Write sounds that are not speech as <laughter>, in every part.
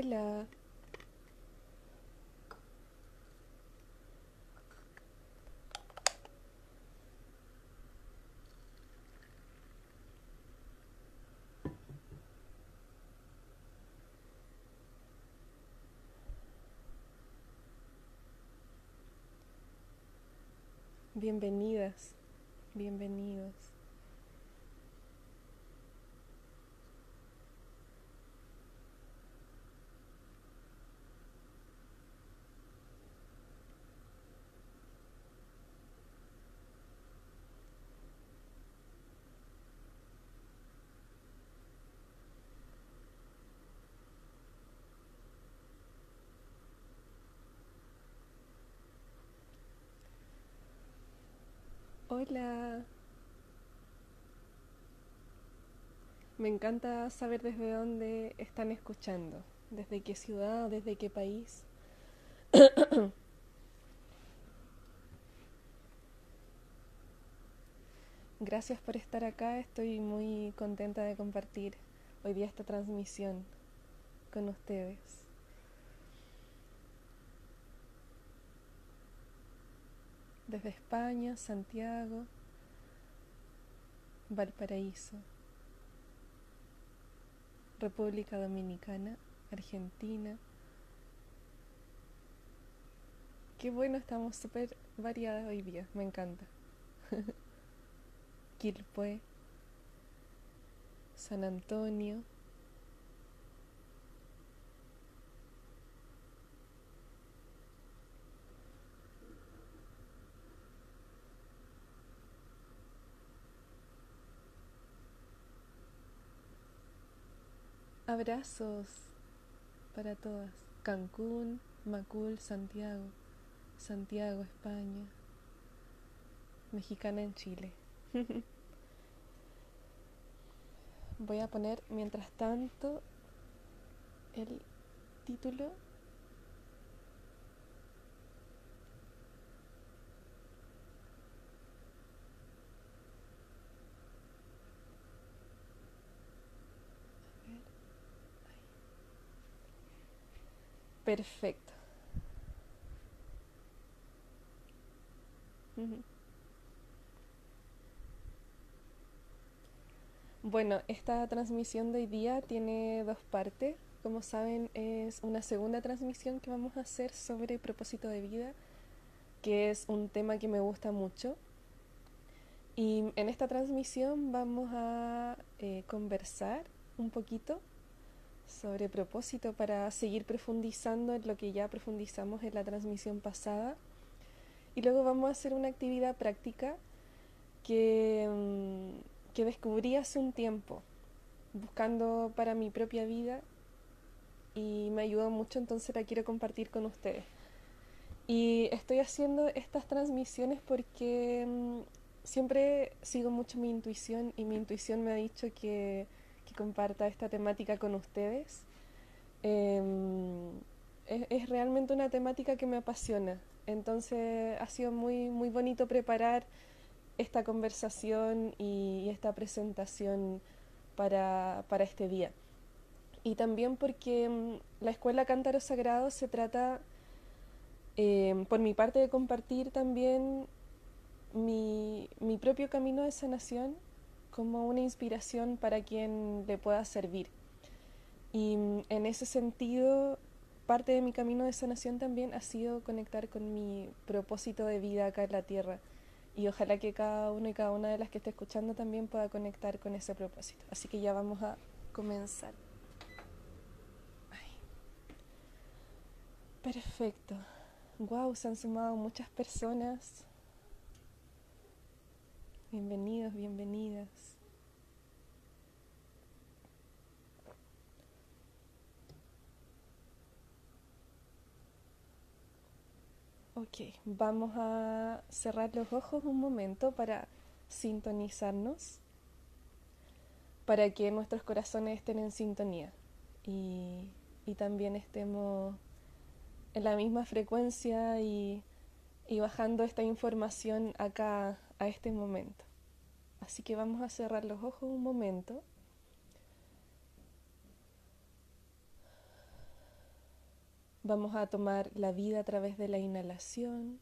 Hola. Bienvenidas, bienvenidos. Hola. Me encanta saber desde dónde están escuchando, desde qué ciudad, desde qué país. <coughs> Gracias por estar acá, estoy muy contenta de compartir hoy día esta transmisión con ustedes. Desde España, Santiago, Valparaíso, República Dominicana, Argentina. Qué bueno, estamos súper variadas hoy día, me encanta. <laughs> Quilpué, San Antonio, Abrazos para todas. Cancún, Macul, Santiago, Santiago, España, mexicana en Chile. <laughs> Voy a poner mientras tanto el título Perfecto. Bueno, esta transmisión de hoy día tiene dos partes. Como saben, es una segunda transmisión que vamos a hacer sobre propósito de vida, que es un tema que me gusta mucho. Y en esta transmisión vamos a eh, conversar un poquito sobre propósito para seguir profundizando en lo que ya profundizamos en la transmisión pasada. Y luego vamos a hacer una actividad práctica que, mm, que descubrí hace un tiempo, buscando para mi propia vida y me ayudó mucho, entonces la quiero compartir con ustedes. Y estoy haciendo estas transmisiones porque mm, siempre sigo mucho mi intuición y mi intuición me ha dicho que que comparta esta temática con ustedes. Em, es, realmente una temática que me apasiona. Entonces ha sido muy, muy bonito preparar esta conversación y, esta presentación para, para, este día. Y también porque em, la Escuela Cántaro Sagrado se trata, em, por mi parte, de compartir también mi, mi propio camino de sanación como una inspiración para quien le pueda servir. Y mm, en ese sentido, parte de mi camino de sanación también ha sido conectar con mi propósito de vida acá en la Tierra. Y ojalá que cada uno y cada una de las que esté escuchando también pueda conectar con ese propósito. Así que ya vamos a comenzar. Perfecto. Wow, se han sumado muchas personas. Bienvenidos, bienvenidas. Ok, vamos a cerrar los ojos un momento para sintonizarnos, para que nuestros corazones estén en sintonía y, y también estemos en la misma frecuencia y, y bajando esta información acá a este momento. Así que vamos a cerrar los ojos un momento. Vamos a tomar la vida a través de la inhalación.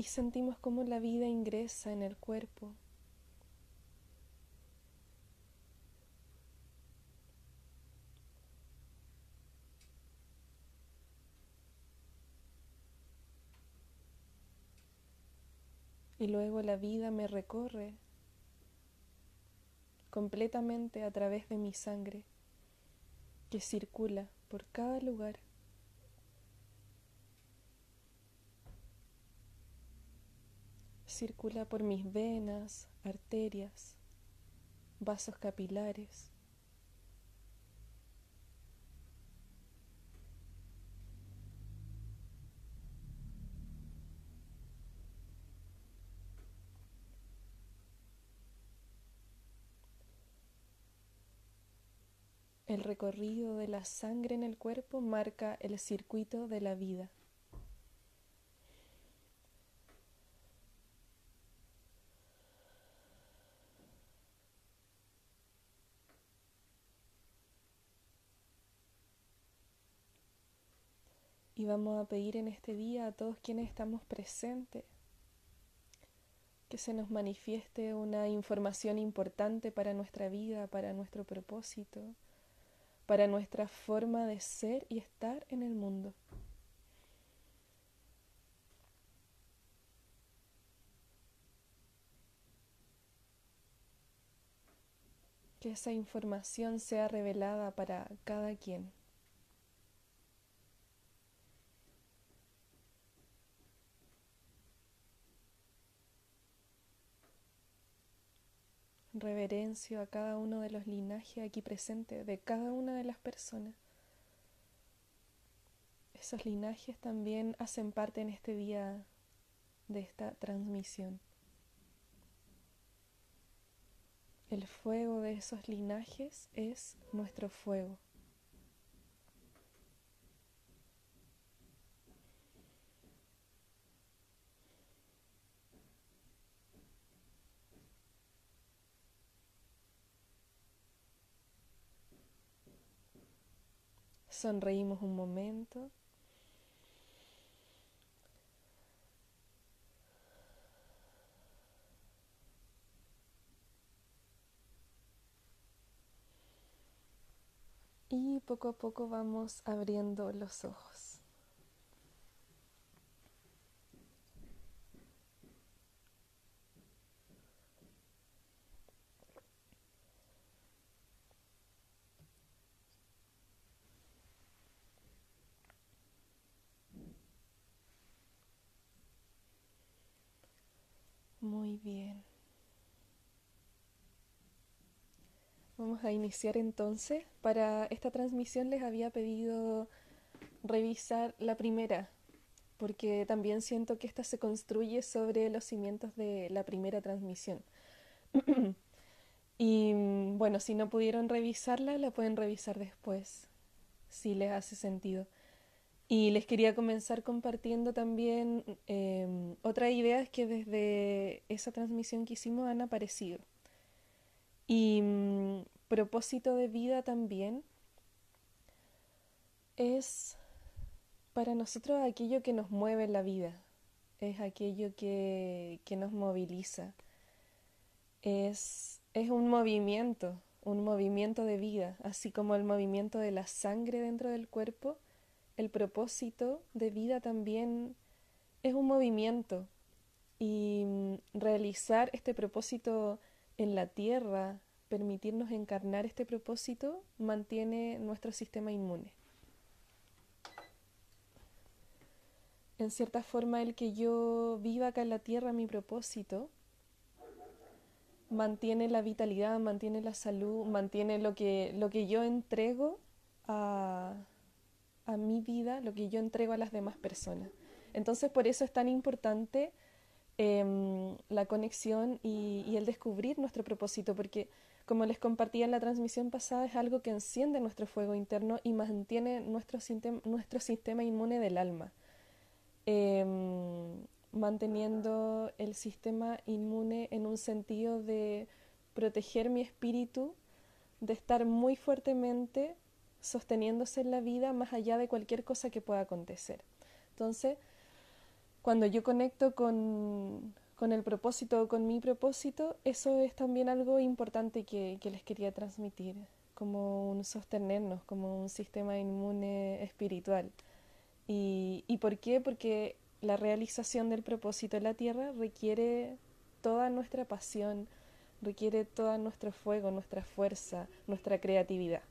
Y sentimos cómo la vida ingresa en el cuerpo. Y luego la vida me recorre completamente a través de mi sangre que circula por cada lugar. Circula por mis venas, arterias, vasos capilares. El recorrido de la sangre en el cuerpo marca el circuito de la vida. Y vamos a pedir en este día a todos quienes estamos presentes que se nos manifieste una información importante para nuestra vida, para nuestro propósito para nuestra forma de ser y estar en el mundo. Que esa información sea revelada para cada quien. Reverencio a cada uno de los linajes aquí presentes, de cada una de las personas. Esos linajes también hacen parte en este día de esta transmisión. El fuego de esos linajes es nuestro fuego. Sonreímos un momento. Y poco a poco vamos abriendo los ojos. Muy bien. Vamos a iniciar entonces. Para esta transmisión les había pedido revisar la primera, porque también siento que esta se construye sobre los cimientos de la primera transmisión. <clears throat> y bueno, si no pudieron revisarla, la pueden revisar después, si les hace sentido. Y les quería comenzar compartiendo también eh, otra idea que desde esa transmisión que hicimos han aparecido. Y mm, propósito de vida también es para nosotros aquello que nos mueve en la vida, es aquello que, que nos moviliza, es, es un movimiento, un movimiento de vida, así como el movimiento de la sangre dentro del cuerpo el propósito de vida también es un movimiento y mm, realizar este propósito en la tierra, permitirnos encarnar este propósito, mantiene nuestro sistema inmune. En cierta forma, el que yo viva acá en la tierra mi propósito mantiene la vitalidad, mantiene la salud, mantiene lo que, lo que yo entrego a, a mi vida lo que yo entrego a las demás personas. Entonces por eso es tan importante em, la conexión y, el descubrir nuestro propósito, porque como les compartía en la transmisión pasada, es algo que enciende nuestro fuego interno y mantiene nuestro, nuestro sistema inmune del alma, em, manteniendo el sistema inmune en un sentido de proteger mi espíritu, de estar muy fuertemente sosteniéndose en la vida más allá de cualquier cosa que pueda acontecer. Entonces, cuando yo conecto con, con el propósito o con mi propósito, eso es también algo importante que, les quería transmitir, como un sostenernos, como un sistema inmune espiritual. ¿Y, ¿Y por qué? Porque la realización del propósito en la tierra requiere toda nuestra pasión, requiere todo nuestro fuego, nuestra fuerza, nuestra creatividad.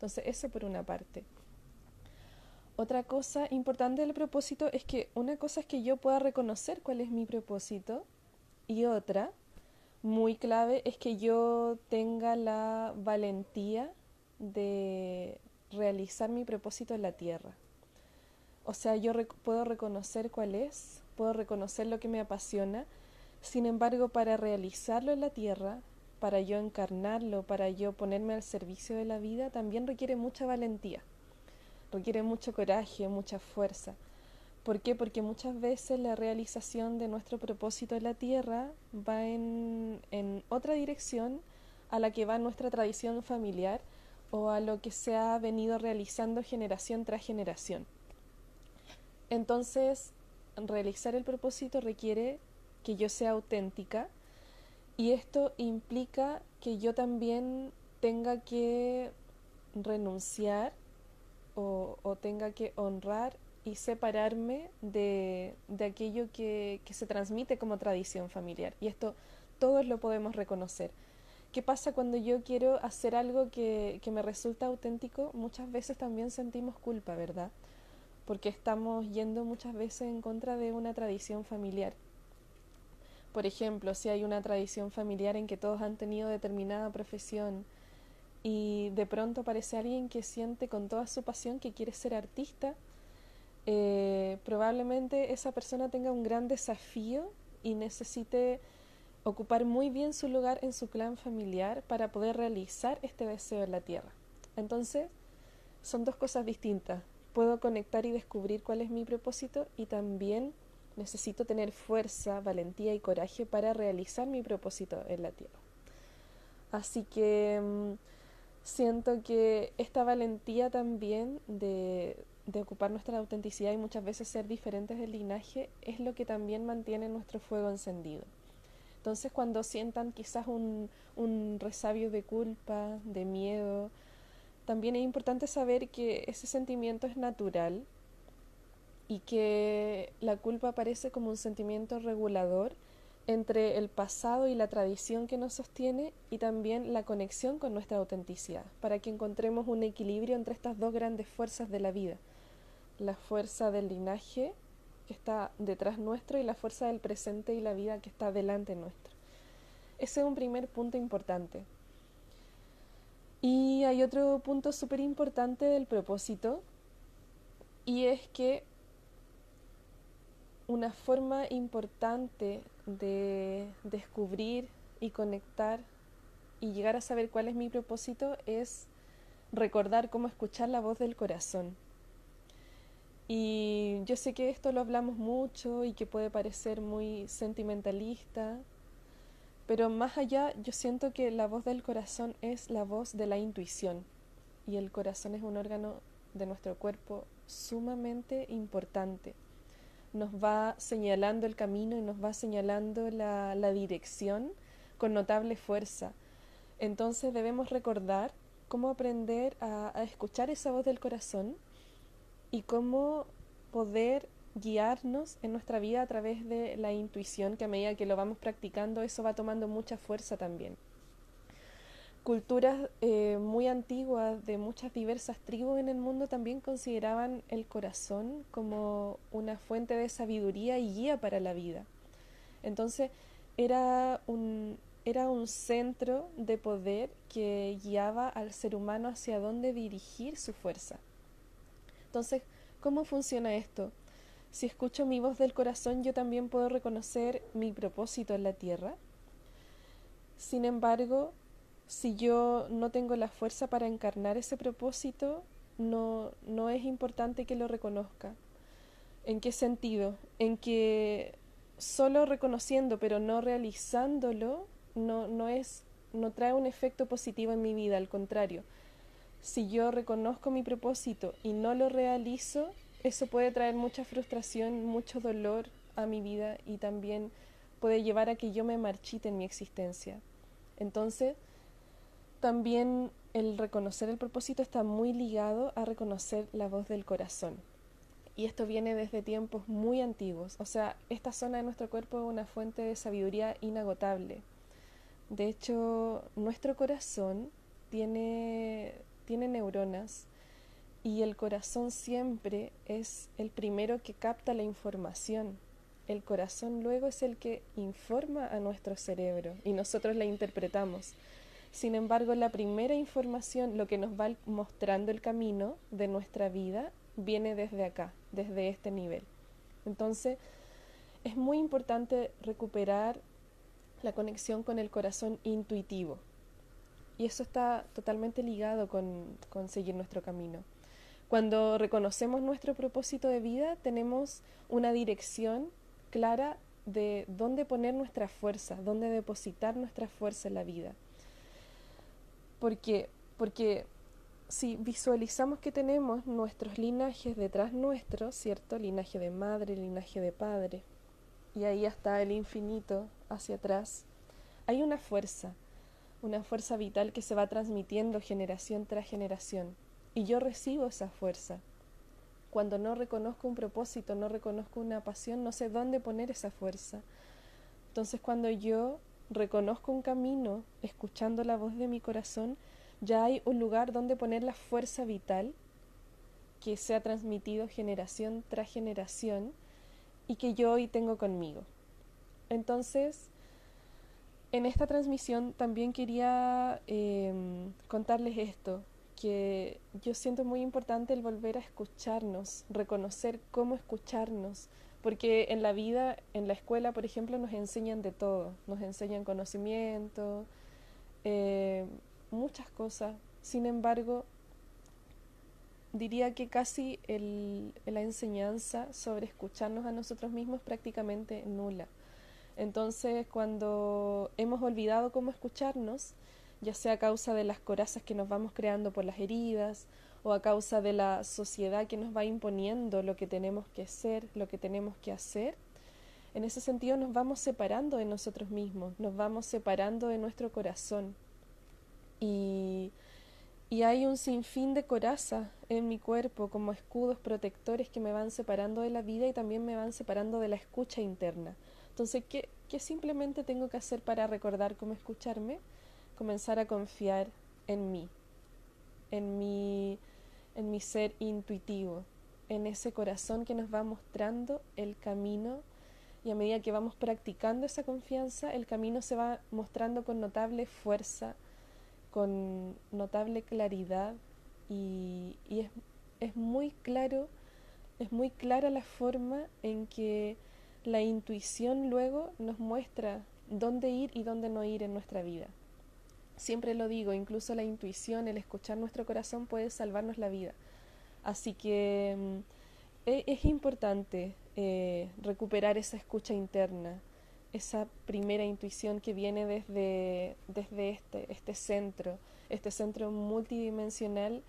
Entonces, eso por una parte. Otra cosa importante del propósito es que una cosa es que yo pueda reconocer cuál es mi propósito y otra, muy clave, es que yo tenga la valentía de realizar mi propósito en la tierra. O sea, yo puedo reconocer cuál es, puedo reconocer lo que me apasiona, sin embargo, para realizarlo en la tierra, para yo encarnarlo, para yo ponerme al servicio de la vida, también requiere mucha valentía requiere mucho coraje, mucha fuerza. ¿Por qué? Porque muchas veces la realización de nuestro propósito en la tierra va en, en otra dirección a la que va nuestra tradición familiar o a lo que se ha venido realizando generación tras generación. Entonces, realizar el propósito requiere que yo sea auténtica y esto implica que yo también tenga que renunciar o, tenga que honrar y separarme de, de aquello que, que, se transmite como tradición familiar. Y esto todos lo podemos reconocer. ¿Qué pasa cuando yo quiero hacer algo que, que me resulta auténtico? Muchas veces también sentimos culpa, ¿verdad? Porque estamos yendo muchas veces en contra de una tradición familiar. Por ejemplo, si hay una tradición familiar en que todos han tenido determinada profesión, y de pronto aparece alguien que siente con toda su pasión que quiere ser artista, eh, probablemente esa persona tenga un gran desafío y necesite ocupar muy bien su lugar en su clan familiar para poder realizar este deseo en la tierra. Entonces, son dos cosas distintas. Puedo conectar y descubrir cuál es mi propósito y también necesito tener fuerza, valentía y coraje para realizar mi propósito en la tierra. Así que mm, siento que esta valentía también de, de, ocupar nuestra autenticidad y muchas veces ser diferentes del linaje es lo que también mantiene nuestro fuego encendido. Entonces cuando sientan quizás un, un resabio de culpa, de miedo, también es importante saber que ese sentimiento es natural y que la culpa aparece como un sentimiento regulador entre el pasado y la tradición que nos sostiene y también la conexión con nuestra autenticidad, para que encontremos un equilibrio entre estas dos grandes fuerzas de la vida, la fuerza del linaje que está detrás nuestro y la fuerza del presente y la vida que está delante nuestro. Ese es un primer punto importante. Y hay otro punto súper importante del propósito, y es que una forma importante de descubrir y conectar y llegar a saber cuál es mi propósito es recordar cómo escuchar la voz del corazón. Y yo sé que esto lo hablamos mucho y que puede parecer muy sentimentalista, pero más allá yo siento que la voz del corazón es la voz de la intuición y el corazón es un órgano de nuestro cuerpo sumamente importante nos va señalando el camino y nos va señalando la, dirección con notable fuerza. Entonces debemos recordar cómo aprender a, a, escuchar esa voz del corazón y cómo poder guiarnos en nuestra vida a través de la intuición, que a medida que lo vamos practicando, eso va tomando mucha fuerza también culturas eh, muy antiguas de muchas diversas tribus en el mundo también consideraban el corazón como una fuente de sabiduría y guía para la vida. Entonces era un, era un centro de poder que guiaba al ser humano hacia dónde dirigir su fuerza. Entonces, ¿cómo funciona esto? Si escucho mi voz del corazón, yo también puedo reconocer mi propósito en la tierra. Sin embargo, si yo no tengo la fuerza para encarnar ese propósito, no, no es importante que lo reconozca. ¿En qué sentido? En que solo reconociendo pero no realizándolo no, no es no trae un efecto positivo en mi vida, al contrario. Si yo reconozco mi propósito y no lo realizo, eso puede traer mucha frustración, mucho dolor a mi vida y también puede llevar a que yo me marchite en mi existencia. Entonces, también el reconocer el propósito está muy ligado a reconocer la voz del corazón. Y esto viene desde tiempos muy antiguos. O sea, esta zona de nuestro cuerpo es una fuente de sabiduría inagotable. De hecho, nuestro corazón tiene, tiene neuronas y el corazón siempre es el primero que capta la información. El corazón luego es el que informa a nuestro cerebro y nosotros la interpretamos. Sin embargo, la primera información, lo que nos va mostrando el camino de nuestra vida, viene desde acá, desde este nivel. Entonces, es muy importante recuperar la conexión con el corazón intuitivo. Y eso está totalmente ligado con, con seguir nuestro camino. Cuando reconocemos nuestro propósito de vida, tenemos una dirección clara de dónde poner nuestra fuerza, dónde depositar nuestra fuerza en la vida. Porque, porque si visualizamos que tenemos nuestros linajes detrás nuestro, ¿cierto? Linaje de madre, linaje de padre, y ahí hasta el infinito hacia atrás, hay una fuerza, una fuerza vital que se va transmitiendo generación tras generación. Y yo recibo esa fuerza. Cuando no reconozco un propósito, no reconozco una pasión, no sé dónde poner esa fuerza. Entonces cuando yo reconozco un camino, escuchando la voz de mi corazón, ya hay un lugar donde poner la fuerza vital que se ha transmitido generación tras generación y que yo hoy tengo conmigo. Entonces, en esta transmisión también quería em, contarles esto, que yo siento muy importante el volver a escucharnos, reconocer cómo escucharnos, porque en la vida, en la escuela, por ejemplo, nos enseñan de todo, nos enseñan conocimiento, eh, muchas cosas. Sin embargo, diría que casi la enseñanza sobre escucharnos a nosotros mismos es prácticamente nula. Entonces, cuando hemos olvidado cómo escucharnos, ya sea a causa de las corazas que nos vamos creando por las heridas o a causa de la sociedad que nos va imponiendo lo que tenemos que ser, lo que tenemos que hacer, en ese sentido nos vamos separando de nosotros mismos, nos vamos separando de nuestro corazón. Y, y hay un sinfín de corazas en mi cuerpo como escudos protectores que me van separando de la vida y también me van separando de la escucha interna. Entonces, ¿qué, ¿qué simplemente tengo que hacer para recordar cómo escucharme? Comenzar a confiar en mí, en mi, en mi ser intuitivo, en ese corazón que nos va mostrando el camino y a medida que vamos practicando esa confianza, el camino se va mostrando con notable fuerza, con notable claridad y, es, es muy claro, es muy clara la forma en que la intuición luego nos muestra dónde ir y dónde no ir en nuestra vida. Siempre lo digo, incluso la intuición, el escuchar nuestro corazón puede salvarnos la vida. Así que mm, e, es, importante eh, recuperar esa escucha interna, esa primera intuición que viene desde, desde este, este centro, este centro multidimensional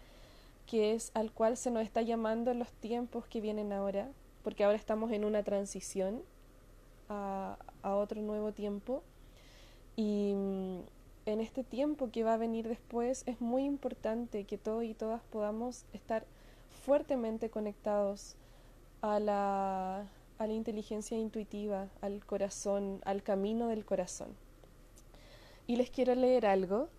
que es al cual se nos está llamando en los tiempos que vienen ahora, porque ahora estamos en una transición a, otro nuevo tiempo y mm, en este tiempo que va a venir después es muy importante que todos y todas podamos estar fuertemente conectados a la, a la inteligencia intuitiva, al corazón, al camino del corazón. Y les quiero leer algo.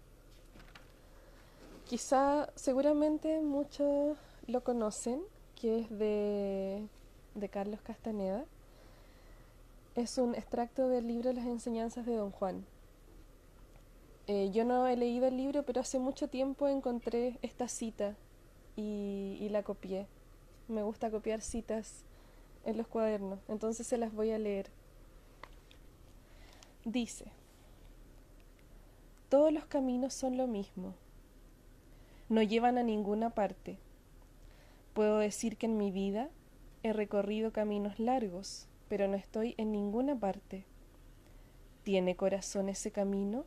Quizá, seguramente muchos lo conocen, que es de de Carlos Castaneda es un extracto del libro Las enseñanzas de Don Juan. Eh, yo no he leído el libro, pero hace mucho tiempo encontré esta cita y, y la copié. Me gusta copiar citas en los cuadernos, entonces se las voy a leer. Dice, todos los caminos son lo mismo. No llevan a ninguna parte. Puedo decir que en mi vida he recorrido caminos largos, pero no estoy en ninguna parte. ¿Tiene corazón ese camino?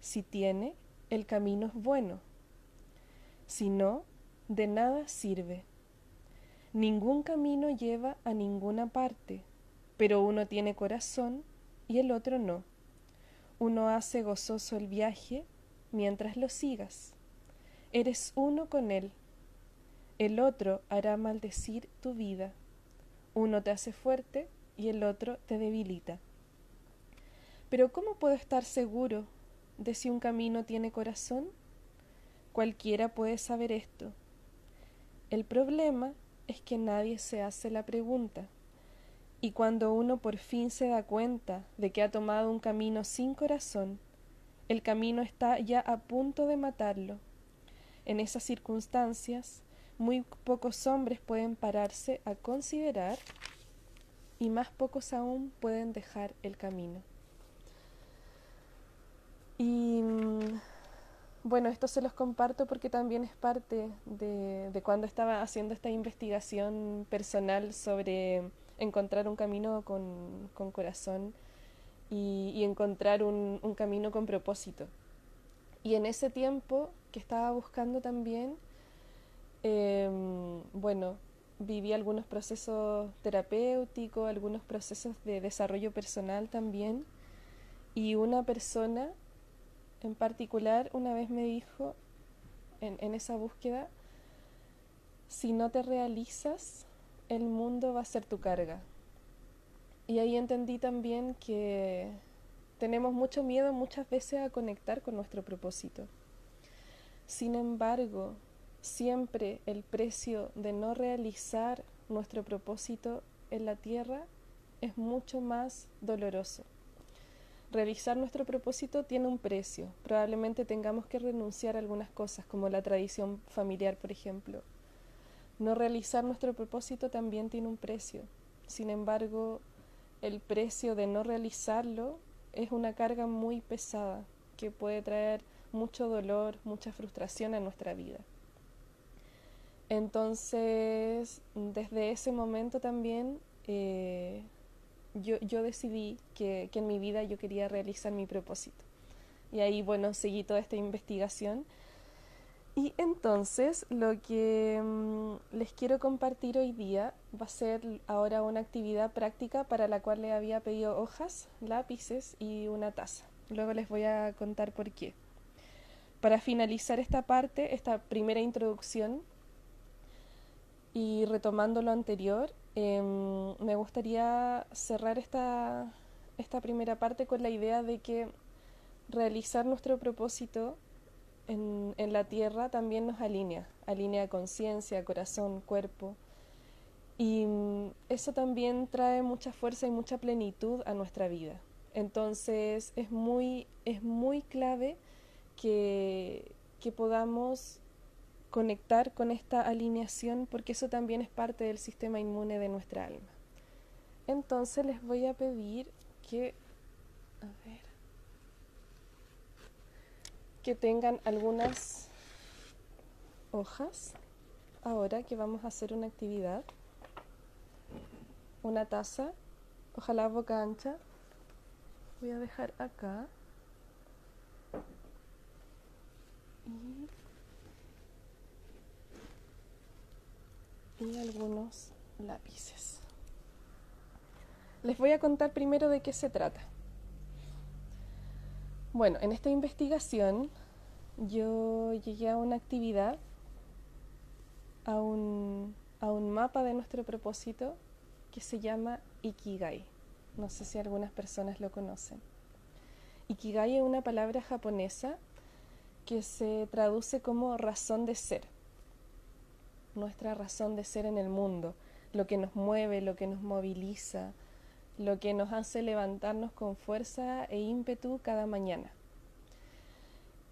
Si tiene, el camino es bueno. Si no, de nada sirve. Ningún camino lleva a ninguna parte, pero uno tiene corazón y el otro no. Uno hace gozoso el viaje mientras lo sigas. Eres uno con él. El otro hará maldecir tu vida. Uno te hace fuerte y el otro te debilita. Pero ¿cómo puedo estar seguro de si un camino tiene corazón? Cualquiera puede saber esto. El problema es que nadie se hace la pregunta. Y cuando uno por fin se da cuenta de que ha tomado un camino sin corazón, el camino está ya a punto de matarlo. En esas circunstancias, muy pocos hombres pueden pararse a considerar y más pocos aún pueden dejar el camino. Y mm, bueno, esto se los comparto porque también es parte de, cuando estaba haciendo esta investigación personal sobre encontrar un camino con, corazón y, encontrar un, camino con propósito. Y en ese tiempo que estaba buscando también, em, bueno, viví algunos procesos terapéuticos, algunos procesos de desarrollo personal también, y una persona en particular una vez me dijo en, esa búsqueda, si no te realizas, el mundo va a ser tu carga. Y ahí entendí también que tenemos mucho miedo muchas veces a conectar con nuestro propósito. Sin embargo, siempre el precio de no realizar nuestro propósito en la tierra es mucho más doloroso realizar nuestro propósito tiene un precio. Probablemente tengamos que renunciar a algunas cosas, como la tradición familiar, por ejemplo. No realizar nuestro propósito también tiene un precio. Sin embargo, el precio de no realizarlo es una carga muy pesada que puede traer mucho dolor, mucha frustración a nuestra vida. Entonces, desde ese momento también eh, yo, yo decidí que, que, en mi vida yo quería realizar mi propósito. Y ahí, bueno, seguí toda esta investigación. Y entonces lo que mm, les quiero compartir hoy día va a ser ahora una actividad práctica para la cual le había pedido hojas, lápices y una taza. Luego les voy a contar por qué. Para finalizar esta parte, esta primera introducción, y retomando lo anterior, Em, me gustaría cerrar esta, esta primera parte con la idea de que realizar nuestro propósito en, en la tierra también nos alinea, alinea conciencia, corazón, cuerpo. Y mm, eso también trae mucha fuerza y mucha plenitud a nuestra vida. Entonces es muy, es muy clave que, que podamos conectar con esta alineación porque eso también es parte del sistema inmune de nuestra alma. Entonces les voy a pedir que, que tengan algunas hojas ahora que vamos a hacer una actividad. Una taza, ojalá boca ancha. Voy a dejar acá. Y algunos lápices. Les voy a contar primero de qué se trata. Bueno, en esta investigación yo llegué a una actividad, a un, a un mapa de nuestro propósito que se llama Ikigai. No sé si algunas personas lo conocen. Ikigai es una palabra japonesa que se traduce como razón de ser nuestra razón de ser en el mundo, lo que nos mueve, lo que nos moviliza, lo que nos hace levantarnos con fuerza e ímpetu cada mañana.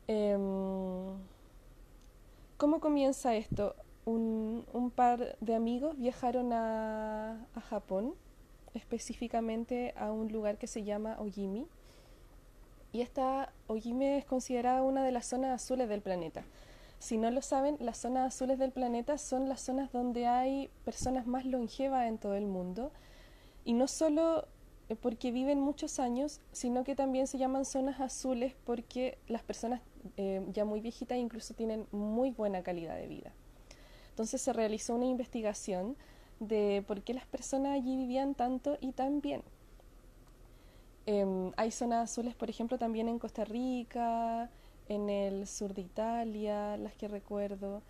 Em, ¿Cómo comienza esto? Un, par de amigos viajaron a, a Japón, específicamente a un lugar que se llama Ojimi, Y esta Ojime es considerada una de las zonas azules del planeta. Si no lo saben, las zonas azules del planeta son las zonas donde hay personas más longevas en todo el mundo. Y no solo eh, porque viven muchos años, sino que también se llaman zonas azules porque las personas eh, ya muy viejitas incluso tienen muy buena calidad de vida. Entonces se realizó una investigación de por qué las personas allí vivían tanto y tan bien. Em, hay zonas azules, por ejemplo, también en Costa Rica, en el sur de Italia, las que recuerdo.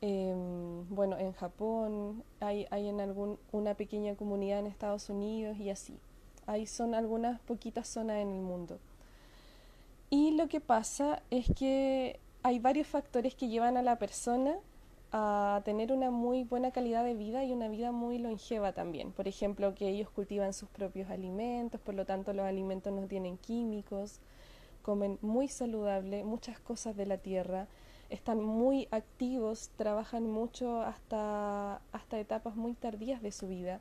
Em, bueno, en Japón, hay, hay en algún, una pequeña comunidad en Estados Unidos y así. Ahí son algunas poquitas zonas en el mundo. Y lo que pasa es que hay varios factores que llevan a la persona a tener una muy buena calidad de vida y una vida muy longeva también. Por ejemplo, que ellos cultivan sus propios alimentos, por lo tanto los alimentos no tienen químicos, comen muy saludable, muchas cosas de la tierra, están muy activos, trabajan mucho hasta, hasta etapas muy tardías de su vida.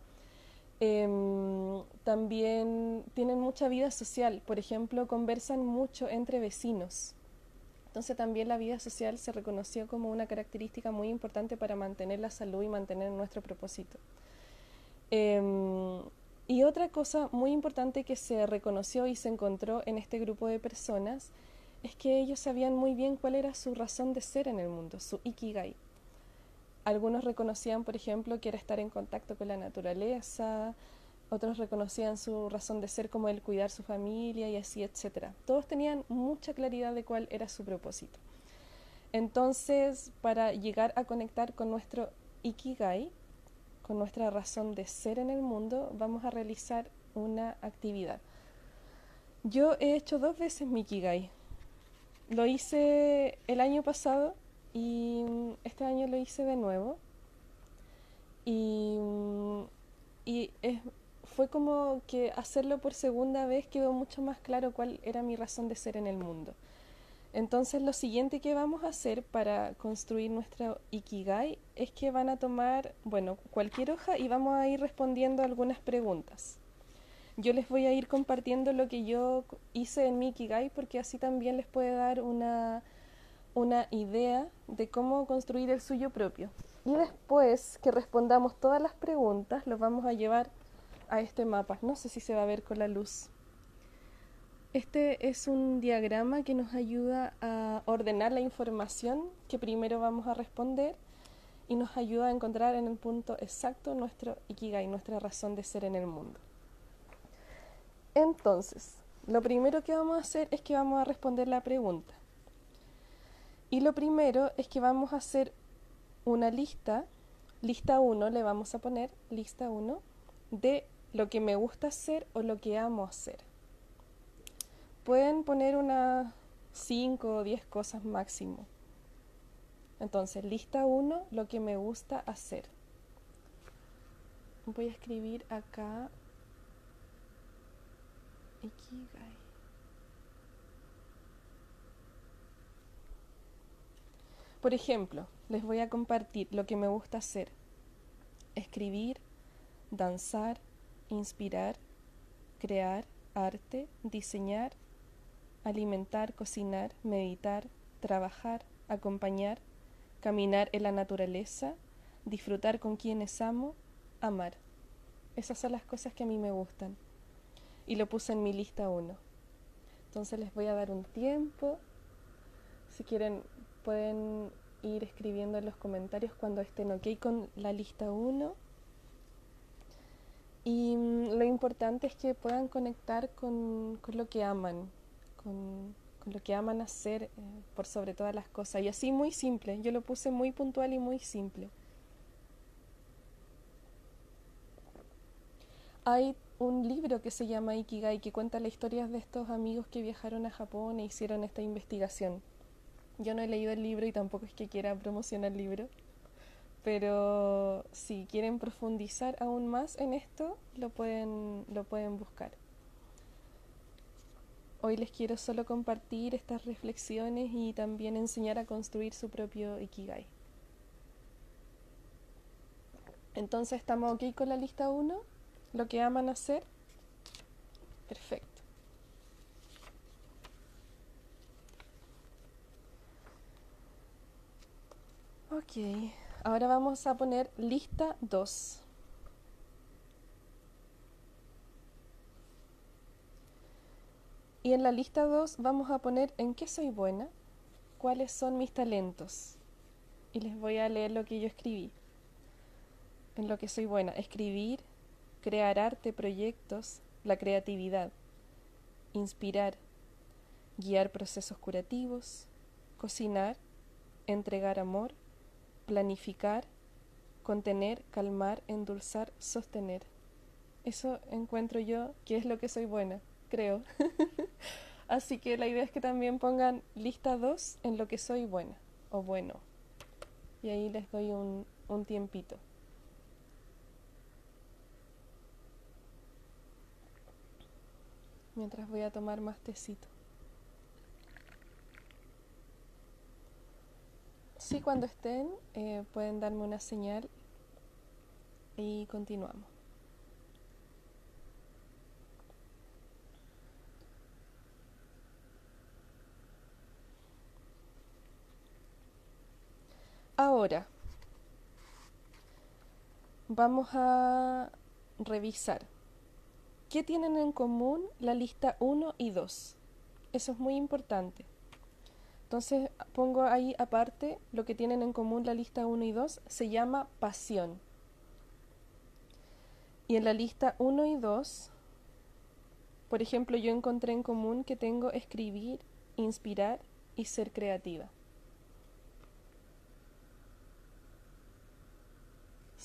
Em, también tienen mucha vida social, por ejemplo, conversan mucho entre vecinos. Entonces también la vida social se reconoció como una característica muy importante para mantener la salud y mantener nuestro propósito. Em, y otra cosa muy importante que se reconoció y se encontró en este grupo de personas es que ellos sabían muy bien cuál era su razón de ser en el mundo, su ikigai. Algunos reconocían, por ejemplo, que era estar en contacto con la naturaleza, otros reconocían su razón de ser como el cuidar su familia y así, etcétera. Todos tenían mucha claridad de cuál era su propósito. Entonces, para llegar a conectar con nuestro ikigai, con nuestra razón de ser en el mundo, vamos a realizar una actividad. Yo he hecho dos veces mi ikigai. Lo hice el año pasado y este año lo hice de nuevo. Y, y es, fue como que hacerlo por segunda vez quedó mucho más claro cuál era mi razón de ser en el mundo. Entonces lo siguiente que vamos a hacer para construir nuestro Ikigai es que van a tomar, bueno, cualquier hoja y vamos a ir respondiendo algunas preguntas. Yo les voy a ir compartiendo lo que yo hice en mi Ikigai porque así también les puede dar una, una idea de cómo construir el suyo propio. Y después que respondamos todas las preguntas, los vamos a llevar a este mapa. No sé si se va a ver con la luz. Este es un diagrama que nos ayuda a ordenar la información que primero vamos a responder y nos ayuda a encontrar en el punto exacto nuestro ikigai, nuestra razón de ser en el mundo. Entonces, lo primero que vamos a hacer es que vamos a responder la pregunta. Y lo primero es que vamos a hacer una lista, lista 1, le vamos a poner lista 1 de lo que me gusta hacer o lo que amo hacer. Pueden poner unas 5 o 10 cosas máximo. Entonces, lista 1, lo que me gusta hacer. Voy a escribir acá. Por ejemplo, les voy a compartir lo que me gusta hacer. Escribir, danzar, inspirar, crear, arte, diseñar, alimentar, cocinar, meditar, trabajar, acompañar, caminar en la naturaleza, disfrutar con quienes amo, amar. Esas son las cosas que a mí me gustan. Y lo puse en mi lista 1. Entonces les voy a dar un tiempo. Si quieren, pueden ir escribiendo en los comentarios cuando estén ok con la lista 1 y mm, lo importante es que puedan conectar con, con lo que aman, con, con, lo que aman hacer eh, por sobre todas las cosas. Y así muy simple, yo lo puse muy puntual y muy simple. Hay un libro que se llama Ikigai que cuenta la historia de estos amigos que viajaron a Japón e hicieron esta investigación. Yo no he leído el libro y tampoco es que quiera promocionar el libro, pero si quieren profundizar aún más en esto, lo pueden, lo pueden buscar. Hoy les quiero solo compartir estas reflexiones y también enseñar a construir su propio Ikigai. Entonces, ¿estamos aquí con la lista 1? ¿Lo que aman hacer? Perfecto. Ok, ahora vamos a poner lista 2. Y en la lista 2 vamos a poner en qué soy buena, cuáles son mis talentos. Y les voy a leer lo que yo escribí. En lo que soy buena, escribir, crear arte, proyectos, la creatividad, inspirar, guiar procesos curativos, cocinar, entregar amor, planificar, contener, calmar, endulzar, sostener. Eso encuentro yo que es lo que soy buena, creo. <laughs> Así que la idea es que también pongan lista 2 en lo que soy buena o bueno. Y ahí les doy un, un tiempito. Mientras voy a tomar más tecito. Sí, cuando estén, eh, pueden darme una señal y continuamos. Ahora, vamos a revisar qué tienen en común la lista 1 y 2. Eso es muy importante. Entonces pongo ahí aparte lo que tienen en común la lista 1 y 2, se llama pasión. Y en la lista 1 y 2, por ejemplo, yo encontré en común que tengo escribir, inspirar y ser creativa.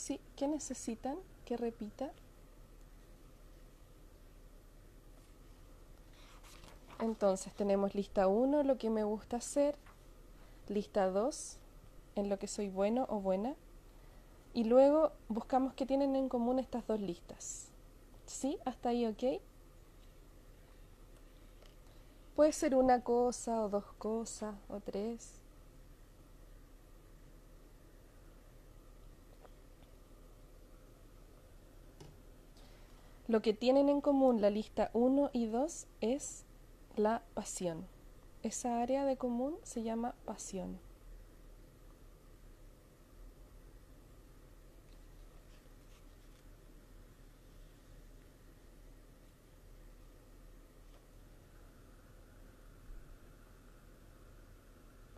Sí, ¿qué necesitan? Que repita. Entonces tenemos lista 1, lo que me gusta hacer, lista 2, en lo que soy bueno o buena, y luego buscamos qué tienen en común estas dos listas. ¿Sí? ¿Hasta ahí ok? Puede ser una cosa o dos cosas o tres. Lo que tienen en común la lista 1 y 2 es la pasión. Esa área de común se llama pasión.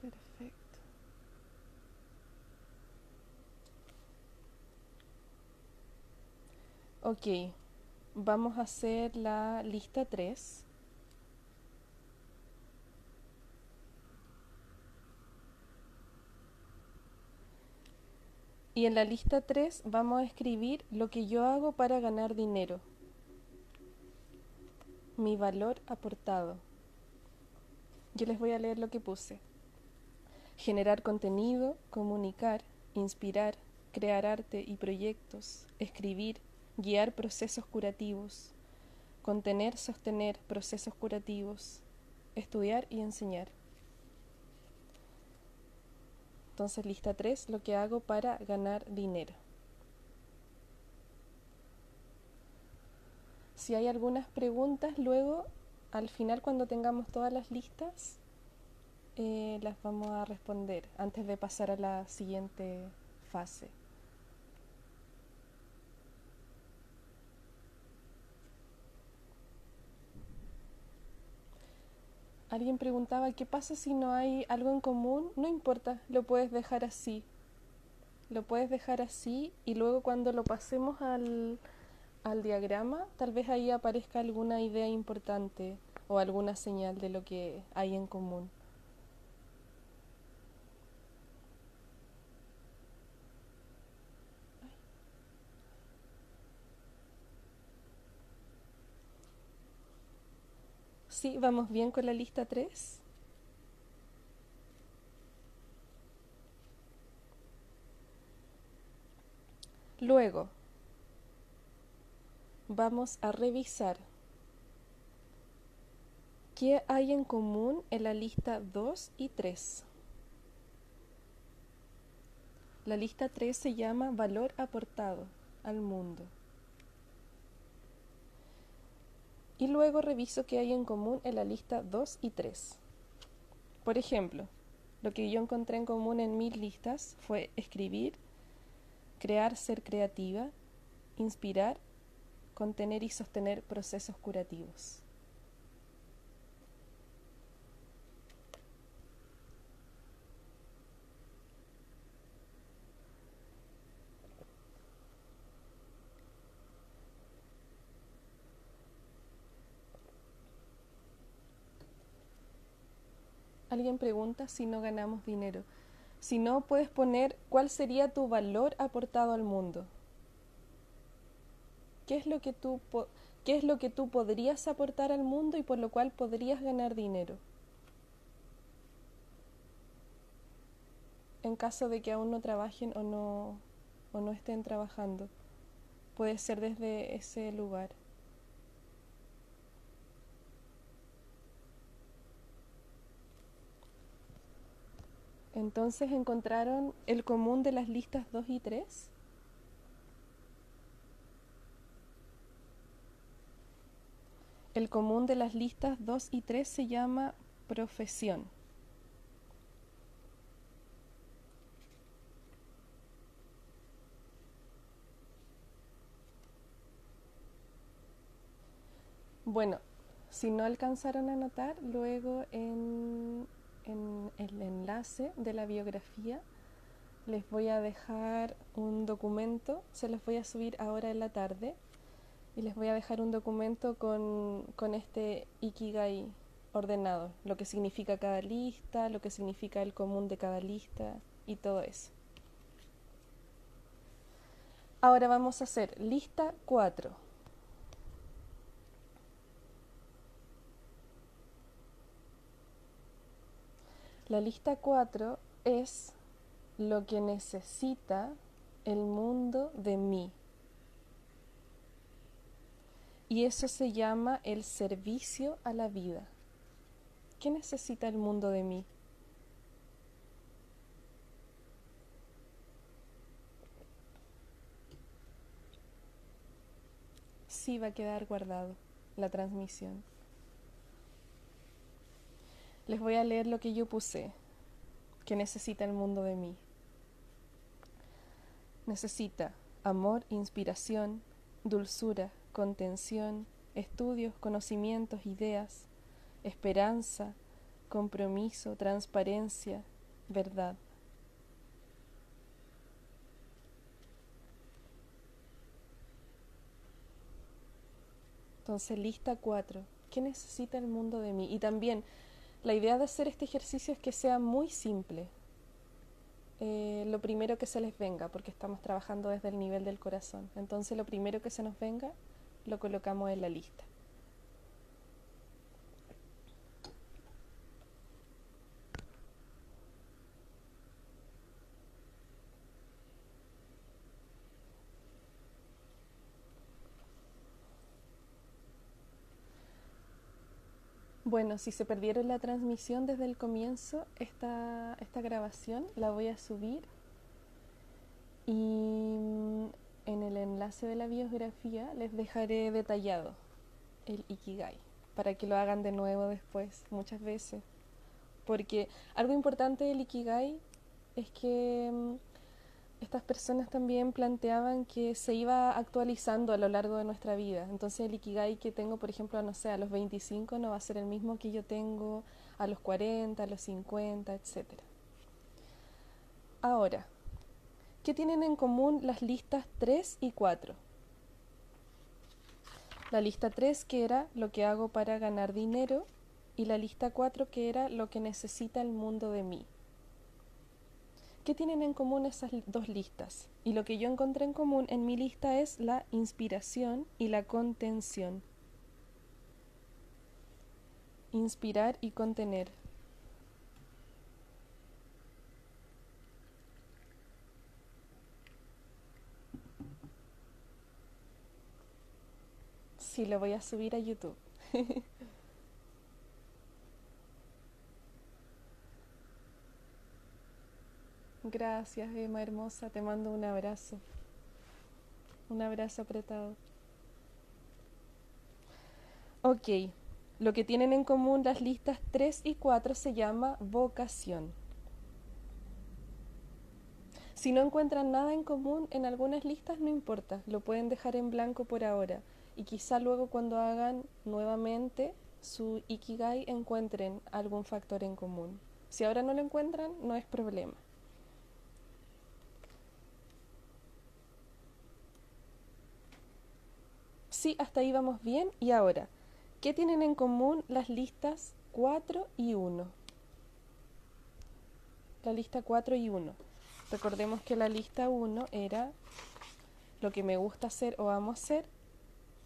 Perfecto. Ok, vamos a hacer la lista 3. Y en la lista 3 vamos a escribir lo que yo hago para ganar dinero. Mi valor aportado. Yo les voy a leer lo que puse. Generar contenido, comunicar, inspirar, crear arte y proyectos, escribir, guiar procesos curativos, contener, sostener procesos curativos, estudiar y enseñar. Entonces, lista 3, lo que hago para ganar dinero. Si hay algunas preguntas, luego, al final, cuando tengamos todas las listas, eh, las vamos a responder antes de pasar a la siguiente fase. Alguien preguntaba, ¿qué pasa si no hay algo en común? No importa, lo puedes dejar así. Lo puedes dejar así y luego cuando lo pasemos al, al diagrama, tal vez ahí aparezca alguna idea importante o alguna señal de lo que hay en común. Sí, vamos bien con la lista 3. Luego, vamos a revisar qué hay en común en la lista 2 y 3. La lista 3 se llama valor aportado al mundo. Y luego reviso qué hay en común en la lista 2 y 3. Por ejemplo, Lo que yo encontré en común en mis listas fue escribir, crear, ser creativa, inspirar, contener y sostener procesos curativos. Alguien pregunta si no ganamos dinero. Si no, puedes poner cuál sería tu valor aportado al mundo. ¿Qué es lo que tú, qué es lo que tú podrías aportar al mundo y por lo cual podrías ganar dinero? En caso de que aún no trabajen o no, o no estén trabajando. Puede ser desde ese lugar. Entonces encontraron el común de las listas 2 y 3. El común de las listas 2 y 3 se llama profesión. Bueno, si no alcanzaron a notar, luego en el enlace de la biografía les voy a dejar un documento, se los voy a subir ahora en la tarde y les voy a dejar un documento con, con este Ikigai ordenado, lo que significa cada lista, lo que significa el común de cada lista y todo eso. Ahora vamos a hacer lista 4. La lista 4 es lo que necesita el mundo de mí. Y eso se llama el servicio a la vida. ¿Qué necesita el mundo de mí? Sí va a quedar guardado la transmisión. Les voy a leer lo que yo puse, que necesita el mundo de mí. Necesita amor, inspiración, dulzura, contención, estudios, conocimientos, ideas, esperanza, compromiso, transparencia, verdad. Entonces, lista cuatro. ¿Qué necesita el mundo de mí? Y también la idea de hacer este ejercicio es que sea muy simple. Eh, lo primero que se les venga, porque estamos trabajando desde el nivel del corazón. Entonces lo primero que se nos venga lo colocamos en la lista. Bueno, si se perdieron la transmisión desde el comienzo, esta, esta grabación la voy a subir y mm, en el enlace de la biografía les dejaré detallado el Ikigai para que lo hagan de nuevo después, muchas veces. Porque algo importante del Ikigai es que mm, estas personas también planteaban que se iba actualizando a lo largo de nuestra vida. Entonces el Ikigai que tengo, por ejemplo, no sé, a los 25 no va a ser el mismo que yo tengo a los 40, a los 50, etc. Ahora, ¿qué tienen en común las listas 3 y 4? La lista 3 que era lo que hago para ganar dinero y la lista 4 que era lo que necesita el mundo de mí. ¿Qué tienen en común esas dos listas? Y lo que yo encontré en común en mi lista es la inspiración y la contención. Inspirar y contener. Sí, lo voy a subir a YouTube. <laughs> Gracias, Emma hermosa. Te mando un abrazo. Un abrazo apretado. Ok, lo que tienen en común las listas 3 y 4 se llama vocación. Si no encuentran nada en común en algunas listas, no importa, lo pueden dejar en blanco por ahora y quizá luego cuando hagan nuevamente su Ikigai encuentren algún factor en común. Si ahora no lo encuentran, no es problema. Sí, hasta ahí vamos bien. Y ahora, ¿qué tienen en común las listas 4 y 1? La lista 4 y 1. Recordemos que la lista 1 era lo que me gusta hacer o amo hacer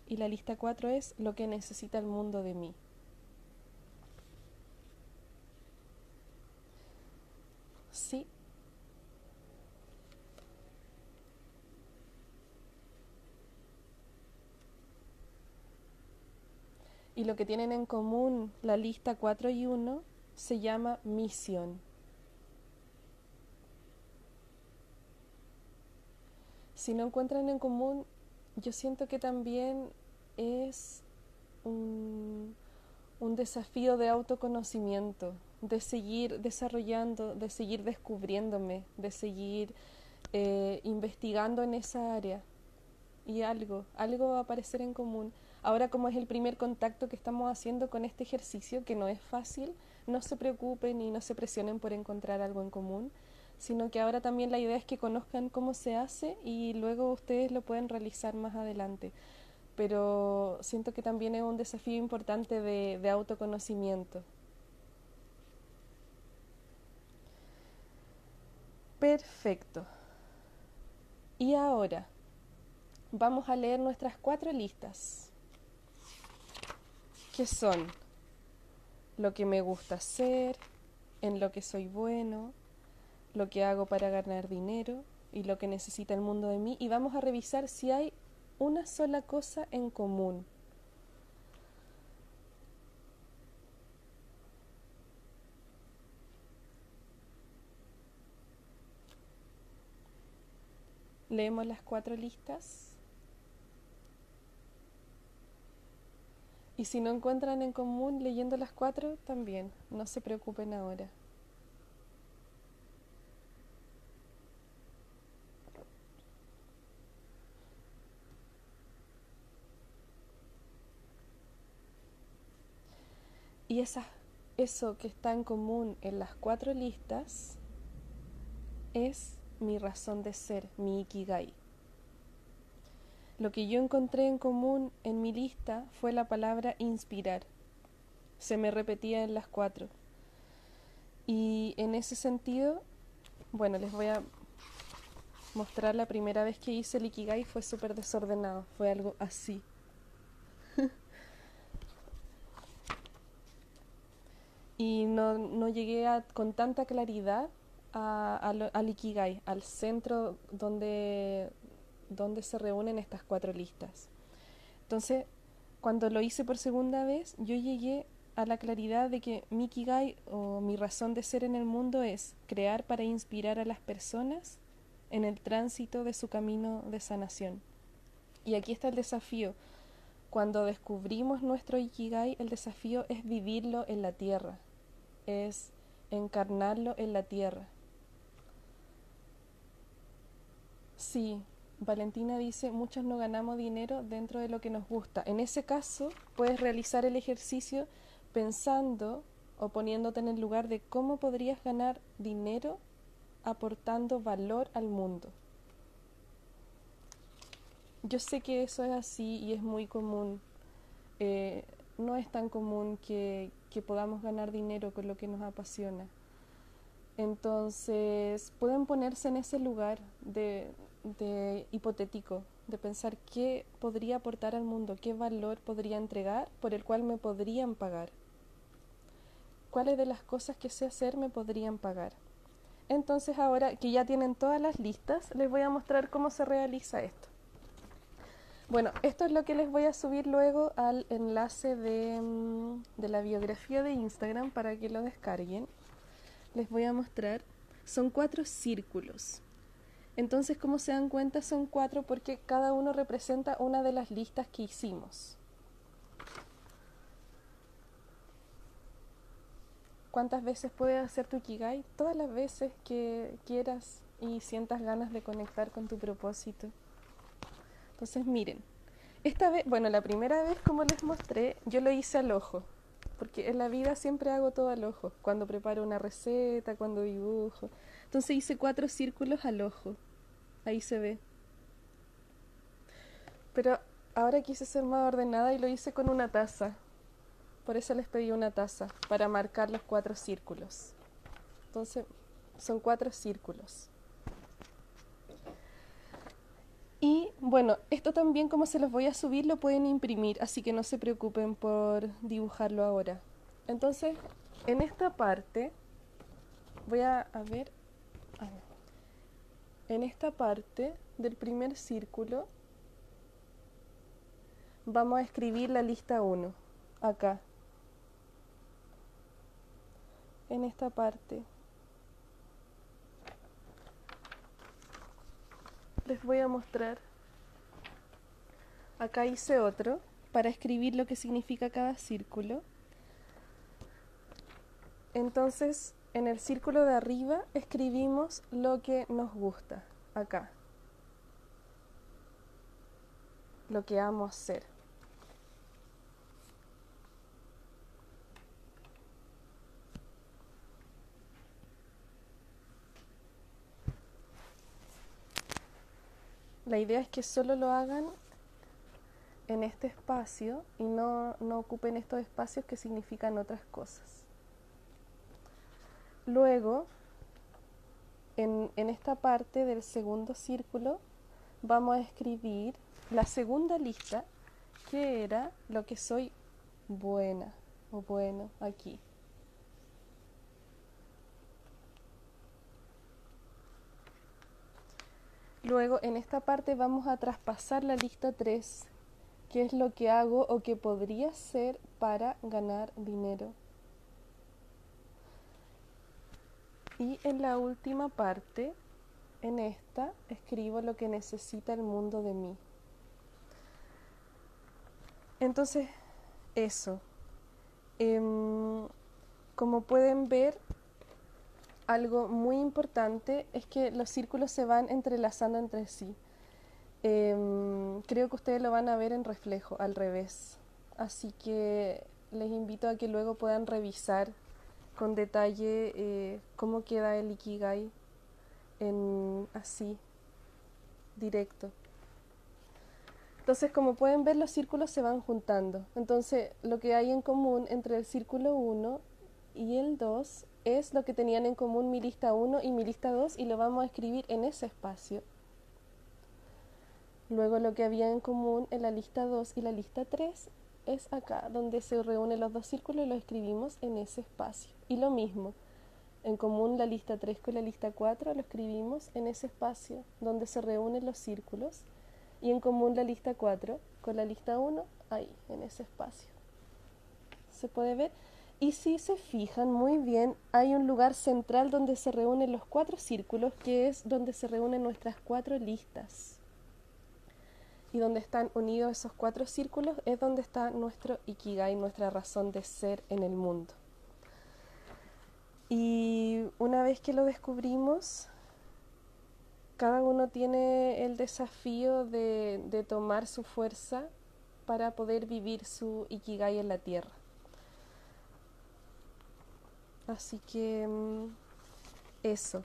y la lista 4 es lo que necesita el mundo de mí. Sí. Y lo que tienen en común la lista 4 y 1 se llama misión. Si no encuentran en común, yo siento que también es un, desafío de autoconocimiento, de seguir desarrollando, de seguir descubriéndome, de seguir eh, investigando en esa área. Y algo, algo va a aparecer en común. Ahora como es el primer contacto que estamos haciendo con este ejercicio, que no es fácil, no se preocupen y no se presionen por encontrar algo en común, sino que ahora también la idea es que conozcan cómo se hace y luego ustedes lo pueden realizar más adelante pero siento que también es un desafío importante de, autoconocimiento. Perfecto. Y ahora vamos a leer nuestras cuatro listas, que son lo que me gusta hacer, en lo que soy bueno, lo que hago para ganar dinero y lo que necesita el mundo de mí. Y vamos a revisar si hay una sola cosa en común. Leemos las cuatro listas. Y si no encuentran en común leyendo las cuatro, también, no se preocupen ahora. Y esa, eso que está en común en las cuatro listas es mi razón de ser, mi ikigai. Lo que yo encontré en común en mi lista fue la palabra inspirar. Se me repetía en las cuatro. Y en ese sentido, bueno, les voy a mostrar la primera vez que hice el ikigai fue súper desordenado, fue algo así. <laughs> y no, no llegué a, con tanta claridad a, al Ikigai, al centro donde, donde se reúnen estas cuatro listas. Entonces, cuando lo hice por segunda vez, yo llegué a la claridad de que mi Ikigai o mi razón de ser en el mundo es crear para inspirar a las personas en el tránsito de su camino de sanación. Y aquí está el desafío. Cuando descubrimos nuestro Ikigai, el desafío es vivirlo en la tierra, es encarnarlo en la tierra. Sí, Valentina dice, muchos no ganamos dinero dentro de lo que nos gusta. En ese caso, puedes realizar el ejercicio pensando o poniéndote en el lugar de cómo podrías ganar dinero aportando valor al mundo. Yo sé que eso es así y es muy común. Eh, no es tan común que, que podamos ganar dinero con lo que nos apasiona. Entonces, pueden ponerse en ese lugar de, de, hipotético, de pensar qué podría aportar al mundo, qué valor podría entregar por el cual me podrían pagar. ¿Cuáles de las cosas que sé hacer me podrían pagar? Entonces, ahora que ya tienen todas las listas, les voy a mostrar cómo se realiza esto. Bueno, esto es lo que les voy a subir luego al enlace de, mm, de, la biografía de Instagram para que lo descarguen. Les voy a mostrar. Son cuatro círculos. Entonces, como se dan cuenta, son cuatro porque cada uno representa una de las listas que hicimos. ¿Cuántas veces puedes hacer tu Ikigai? Todas las veces que quieras y sientas ganas de conectar con tu propósito. Entonces miren, esta vez, bueno, la primera vez como les mostré, yo lo hice al ojo, porque en la vida siempre hago todo al ojo, cuando preparo una receta, cuando dibujo. Entonces hice cuatro círculos al ojo, ahí se ve. Pero ahora quise ser más ordenada y lo hice con una taza. Por eso les pedí una taza, para marcar los cuatro círculos. Entonces, son cuatro círculos. Y bueno, esto también como se los voy a subir lo pueden imprimir, así que no se preocupen por dibujarlo ahora. Entonces, en esta parte, voy a, ver, en esta parte del primer círculo, vamos a escribir la lista 1, acá, en esta parte. les voy a mostrar. Acá hice otro para escribir lo que significa cada círculo. Entonces, en el círculo de arriba escribimos lo que nos gusta, acá. Lo que amo hacer. La idea es que solo lo hagan en este espacio y no, ocupen estos espacios que significan otras cosas. Luego, en, en esta parte del segundo círculo, vamos a escribir la segunda lista, que era lo que soy buena o bueno aquí. Luego en esta parte vamos a traspasar la lista 3, que es lo que hago o que podría ser para ganar dinero. Y en la última parte, en esta, escribo lo que necesita el mundo de mí. Entonces, eso. Em, como pueden ver, algo muy importante es que los círculos se van entrelazando entre sí. Em, creo que ustedes lo van a ver en reflejo, al revés. Así que les invito a que luego puedan revisar con detalle eh, cómo queda el Ikigai en así, directo. Entonces, como pueden ver, los círculos se van juntando. Entonces, lo que hay en común entre el círculo 1 y el 2 es lo que tenían en común mi lista 1 y mi lista 2 y lo vamos a escribir en ese espacio. Luego lo que había en común en la lista 2 y la lista 3 es acá, donde se reúnen los dos círculos y lo escribimos en ese espacio. Y lo mismo, en común la lista 3 con la lista 4 lo escribimos en ese espacio, donde se reúnen los círculos. Y en común la lista 4 con la lista 1, ahí, en ese espacio. ¿Se puede ver? Y si se fijan muy bien, hay un lugar central donde se reúnen los cuatro círculos, que es donde se reúnen nuestras cuatro listas. Y donde están unidos esos cuatro círculos es donde está nuestro ikigai, nuestra razón de ser en el mundo. Y una vez que lo descubrimos, cada uno tiene el desafío de, tomar su fuerza para poder vivir su ikigai en la tierra. Así que mm, eso.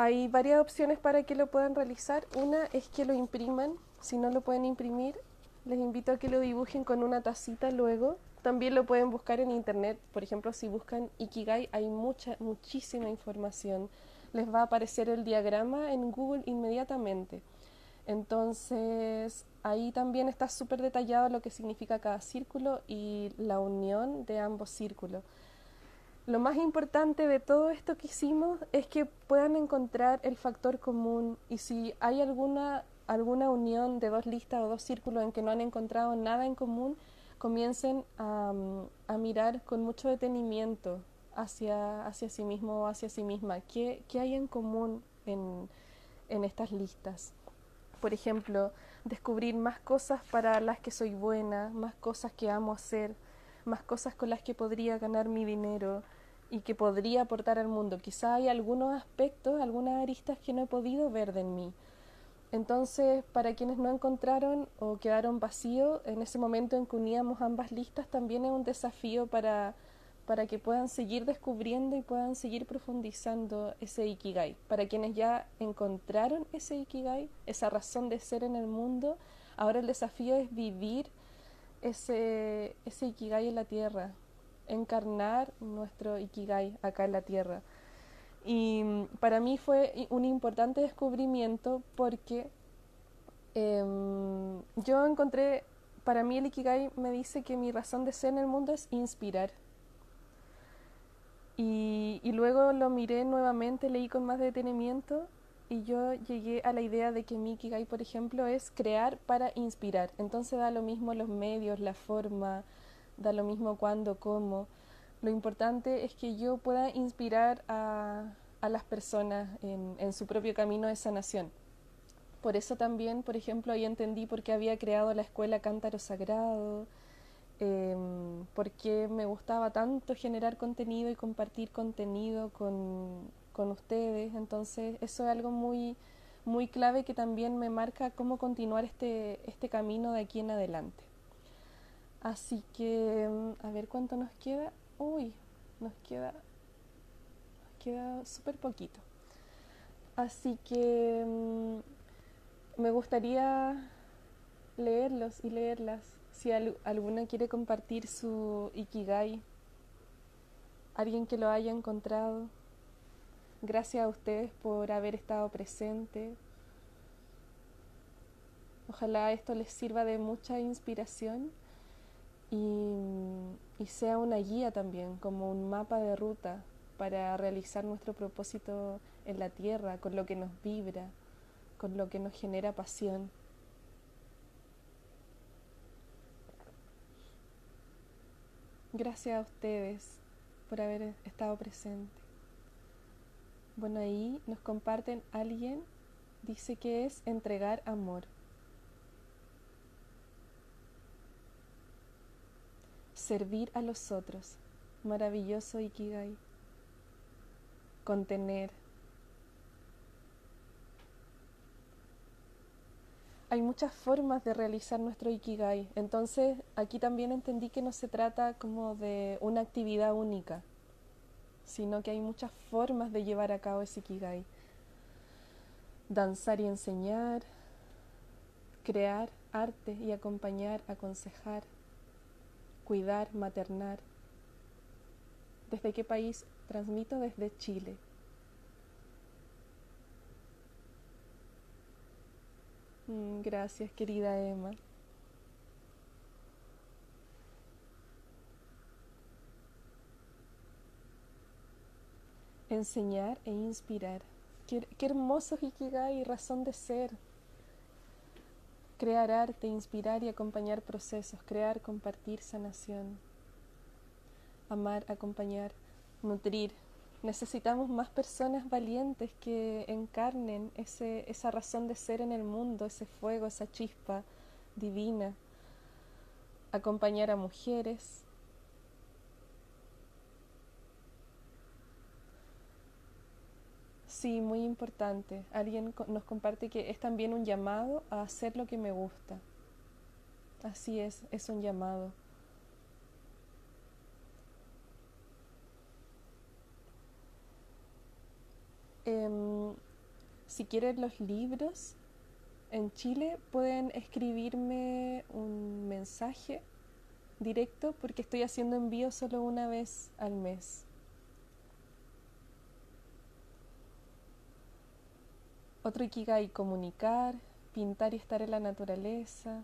Hay varias opciones para que lo puedan realizar. Una es que lo impriman. Si no lo pueden imprimir, les invito a que lo dibujen con una tacita luego. También lo pueden buscar en internet. Por ejemplo, si buscan Ikigai, hay mucha, muchísima información. Les va a aparecer el diagrama en Google inmediatamente. Entonces, ahí también está súper detallado lo que significa cada círculo y la unión de ambos círculos lo más importante de todo esto que hicimos es que puedan encontrar el factor común y si hay alguna, alguna unión de dos listas o dos círculos en que no han encontrado nada en común, comiencen a, mirar con mucho detenimiento hacia, hacia sí mismo o hacia sí misma. ¿Qué, qué hay en común en, en estas listas? Por ejemplo, descubrir más cosas para las que soy buena, más cosas que amo hacer, más cosas con las que podría ganar mi dinero, y que podría aportar al mundo. Quizá hay algunos aspectos, algunas aristas que no he podido ver de mí. Entonces, para quienes no encontraron o quedaron vacíos, en ese momento en que uníamos ambas listas, también es un desafío para, para que puedan seguir descubriendo y puedan seguir profundizando ese Ikigai. Para quienes ya encontraron ese Ikigai, esa razón de ser en el mundo, ahora el desafío es vivir ese, ese Ikigai en la tierra, encarnar nuestro Ikigai acá en la tierra. Y para mí fue un importante descubrimiento porque em, yo encontré, para mí el Ikigai me dice que mi razón de ser en el mundo es inspirar. Y, y luego lo miré nuevamente, leí con más detenimiento y yo llegué a la idea de que mi Ikigai, por ejemplo, es crear para inspirar. Entonces da lo mismo los medios, la forma, da lo mismo cuándo, cómo. Lo importante es que yo pueda inspirar a, a las personas en, su propio camino de sanación. Por eso también, por ejemplo, ahí entendí por qué había creado la escuela Cántaro Sagrado, eh, por qué me gustaba tanto generar contenido y compartir contenido con, con ustedes. Entonces, eso es algo muy, muy clave que también me marca cómo continuar este, este camino de aquí en adelante. Así que, mm, a ver cuánto nos queda. Uy, nos queda, nos queda súper poquito. Así que mm, me gustaría leerlos y leerlas. Si al, alguna quiere compartir su Ikigai, alguien que lo haya encontrado. Gracias a ustedes por haber estado presente. Ojalá esto les sirva de mucha inspiración y, sea una guía también, como un mapa de ruta para realizar nuestro propósito en la tierra, con lo que nos vibra, con lo que nos genera pasión. Gracias a ustedes por haber estado presente. Bueno, ahí nos comparten alguien, dice que es entregar amor. Servir a los otros, maravilloso Ikigai. Contener. Hay muchas formas de realizar nuestro Ikigai, entonces aquí también entendí que no se trata como de una actividad única, sino que hay muchas formas de llevar a cabo ese Ikigai. Danzar y enseñar, crear arte y acompañar, aconsejar, cuidar, maternar. ¿Desde qué país transmito? Desde Chile. Mm, gracias, querida Emma. enseñar e inspirar. Qué, hermoso Ikigai y razón de ser. Crear arte, inspirar y acompañar procesos, crear, compartir sanación. Amar, acompañar, nutrir. Necesitamos más personas valientes que encarnen ese, esa razón de ser en el mundo, ese fuego, esa chispa divina. Acompañar a mujeres, Sí, muy importante. Alguien nos comparte que es también un llamado a hacer lo que me gusta. Así es, es un llamado. Eh, si quieren los libros, en Chile pueden escribirme un mensaje directo porque estoy haciendo envío solo una vez al mes. Otro Ikigai, comunicar, pintar y estar en la naturaleza.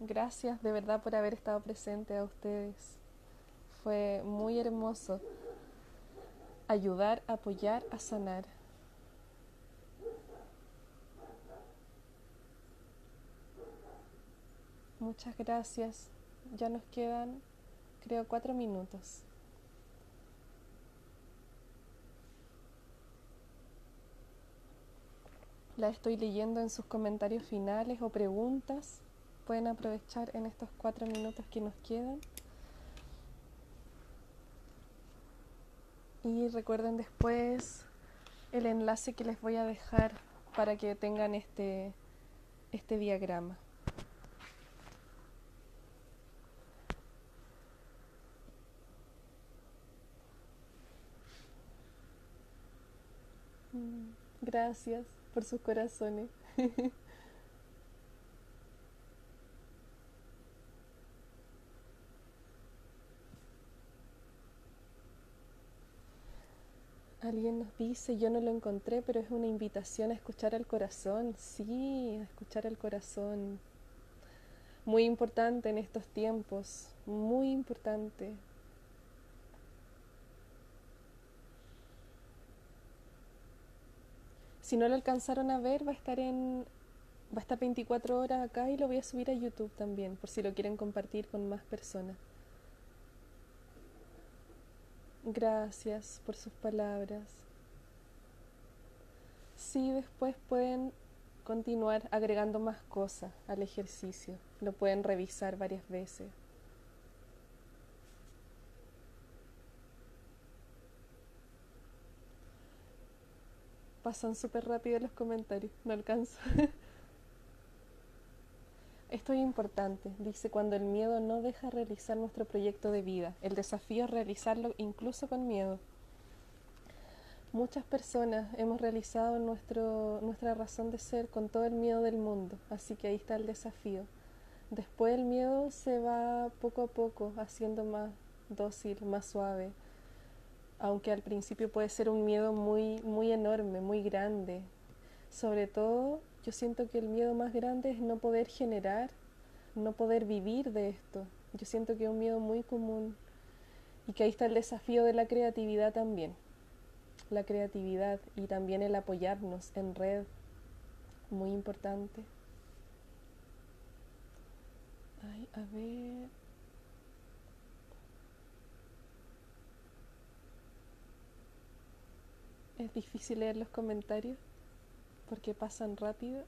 Gracias de verdad por haber estado presente a ustedes. Fue muy hermoso ayudar, apoyar, a sanar. Muchas gracias. Ya nos quedan, creo, cuatro minutos. La estoy leyendo en sus comentarios finales o preguntas pueden aprovechar en estos cuatro minutos que nos quedan. Y recuerden después el enlace que les voy a dejar para que tengan este, este diagrama. Mm, gracias por sus corazones. <laughs> Alguien nos dice, yo no lo encontré, pero es una invitación a escuchar al corazón. Sí, a escuchar al corazón. Muy importante en estos tiempos, muy importante. Si no lo alcanzaron a ver, va a estar en va a estar 24 horas acá y lo voy a subir a YouTube también, por si lo quieren compartir con más personas. Gracias por sus palabras. Sí, después pueden continuar agregando más cosas al ejercicio. Lo pueden revisar varias veces. Pasan súper rápido los comentarios, no alcanzo. <laughs> Esto es importante, dice, cuando el miedo no deja realizar nuestro proyecto de vida. El desafío es realizarlo incluso con miedo. Muchas personas hemos realizado nuestro, nuestra razón de ser con todo el miedo del mundo, así que ahí está el desafío. Después el miedo se va poco a poco haciendo más dócil, más suave, aunque al principio puede ser un miedo muy, muy enorme, muy grande. Sobre todo yo siento que el miedo más grande es no poder generar, no poder vivir de esto. Yo siento que es un miedo muy común y que ahí está el desafío de la creatividad también. La creatividad y también el apoyarnos en red, muy importante. Ay, a ver. Es difícil leer los comentarios porque pasan rápido.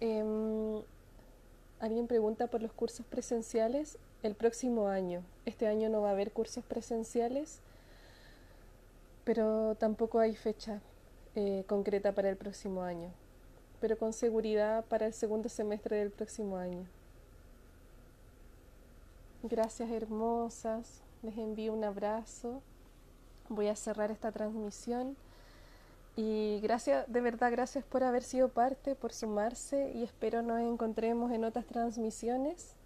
Em, alguien pregunta por los cursos presenciales el próximo año. Este año no va a haber cursos presenciales, pero tampoco hay fecha eh, concreta para el próximo año, pero con seguridad para el segundo semestre del próximo año. Gracias hermosas, les envío un abrazo. Voy a cerrar esta transmisión y gracias, de verdad, gracias por haber sido parte, por sumarse y espero nos encontremos en otras transmisiones.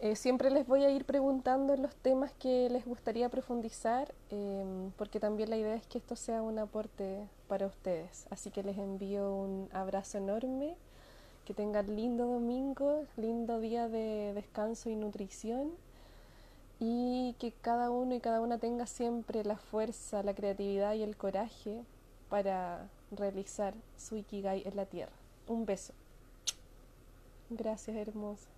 Eh, siempre les voy a ir preguntando los temas que les gustaría profundizar, em, porque también la idea es que esto sea un aporte para ustedes. Así que les envío un abrazo enorme que tengan lindo domingo, lindo día de descanso y nutrición y que cada uno y cada una tenga siempre la fuerza, la creatividad y el coraje para realizar su Ikigai en la tierra. Un beso. Gracias, hermosa.